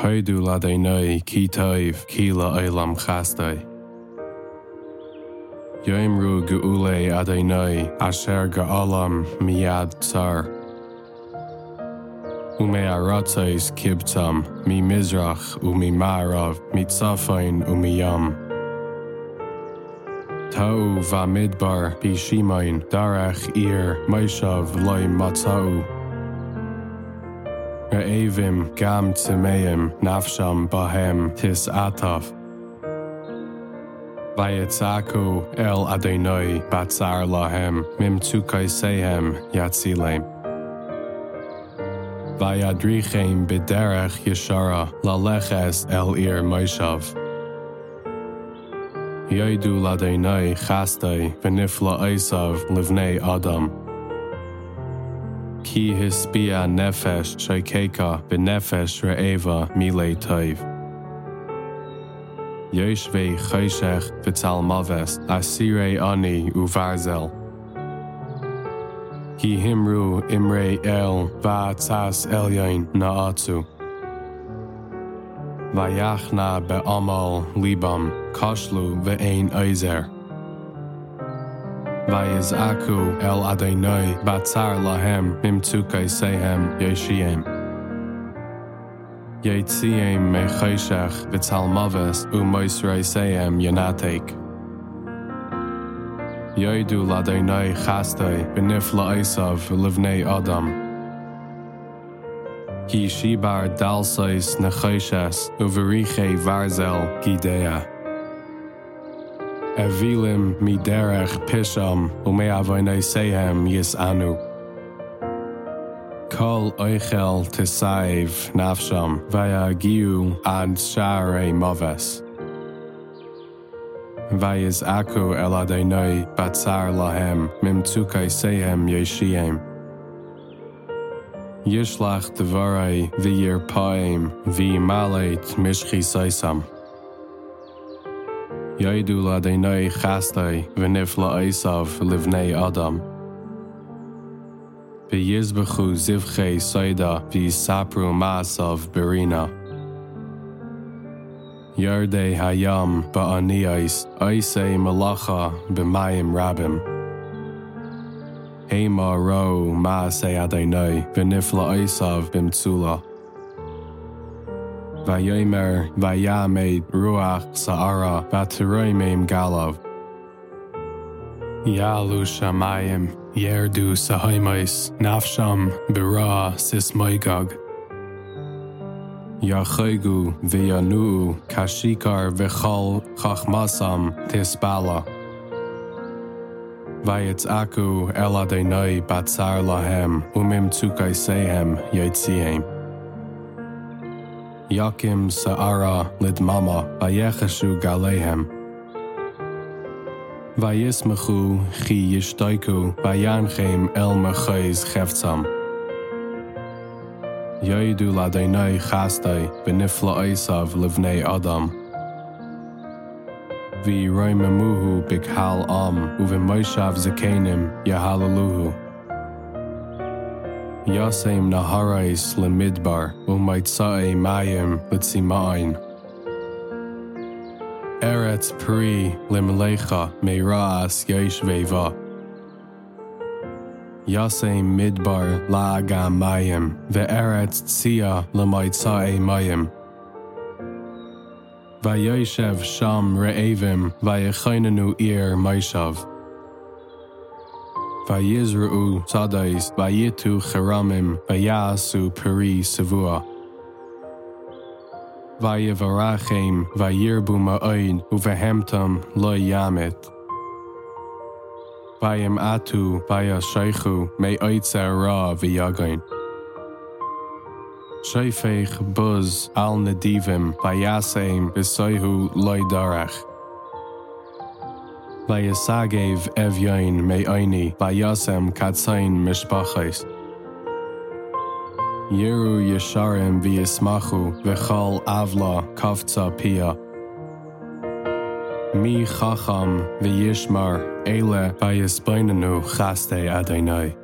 Le é nu cítaimh cíla élam chastai. Joimrú go ulé a é nu a sér go alam miad tsar. U mé a ratáis cibtam, mí mizrach mí safain ú mí yam. Tá bha midbar darach ar maiiseh le matáú. Ra éhim gam te méim nafsam bahem tis ataf. Vayet acu el a é nui batsar lahem mim tukai séhem yatsileim. Vai a dríchéim biderach yeshara la leches el ir maishav. Joidú la é nui chastai vinifla aisav livné Adam. Ki his spia nefesh shaikeka benefesh re eva mile taif. Jeis ve chaisech vital maves a sire ani u varzel. Ki himru imre el va tas elyain na atu. Vayachna be amal libam kashlu ve ein aizer. Vayez aku el adonai batzar lahem mimtukay sehem yeshiem. Yetziem me chayshach vital maves u moisrei sehem yanatek. Yoidu ladonai chastai benifla isav livnei adam. Ki shibar dalsais na chayshes u varzel gidea. Evilim mi derech pisham u me avoine sehem yis anu. Kol oichel tisaiv nafsham vaya giu ad share moves. Vayis aku el adonai batzar lahem mim tukai sehem yeshiem. Yishlach devarai v'yir paim v'yimaleit mishchi saisam. Yaidu la denai chastai v'nifla aisav livnei adam. V'yizbechu zivchei saida v'yisapru maasav berina. Yardei hayam ba'aniais aisei malacha b'mayim rabim. Hema ro maasei adonai v'nifla aisav b'mtsula. Vayomer Vayamed Ruach Sa'ara Vatiroimim Galav. Yalu Shamayim Yerdu Sahaimais Nafsham Bira Sismaigag. Yachegu Viyanu Kashikar Vichal Chachmasam Tisbala. Vayetz Aku Eladenai Batzar Lahem Umim Tukai Sehem Yetzihem. Yakim Sa'ara Lidmama Vayecheshu Galehem. Vayismachu Chi Yishtaiku Vayanchem El Mechais Cheftsam. Yaidu Ladeinai Chastai Benifla Aisav Livnei Adam. Vi Bikhal Am Uve Moishav Zakanim Yahalaluhu. Yasem Naharais Lemidbar Umaitsae Mayim Litzimain. Eretz Pri Limlecha Meiraas Yeshveva. Yasem Midbar La Mayim Ve'eretz Tzia Lemaitsae Mayim. Vayeshev Sham Re'evim Vayechainanu Ir Maishav. Vayizra'u tzadais, vayitu cheramim, vayasu peri savua. Vayivarachem, vayirbu ma'oin, uvehemtam lo yamit. Vayim atu, vayashaychu, me oitzer ra v'yagain. Shayfech buz al nadivim, vayasem v'soihu loidarach. Vayasagev evyain me aini, vayasem katsain mishpachais. Yeru yesharim v'yismachu v'chal avla kavtza pia. Mi chacham v'yishmar ele v'yisbainanu chaste adonai.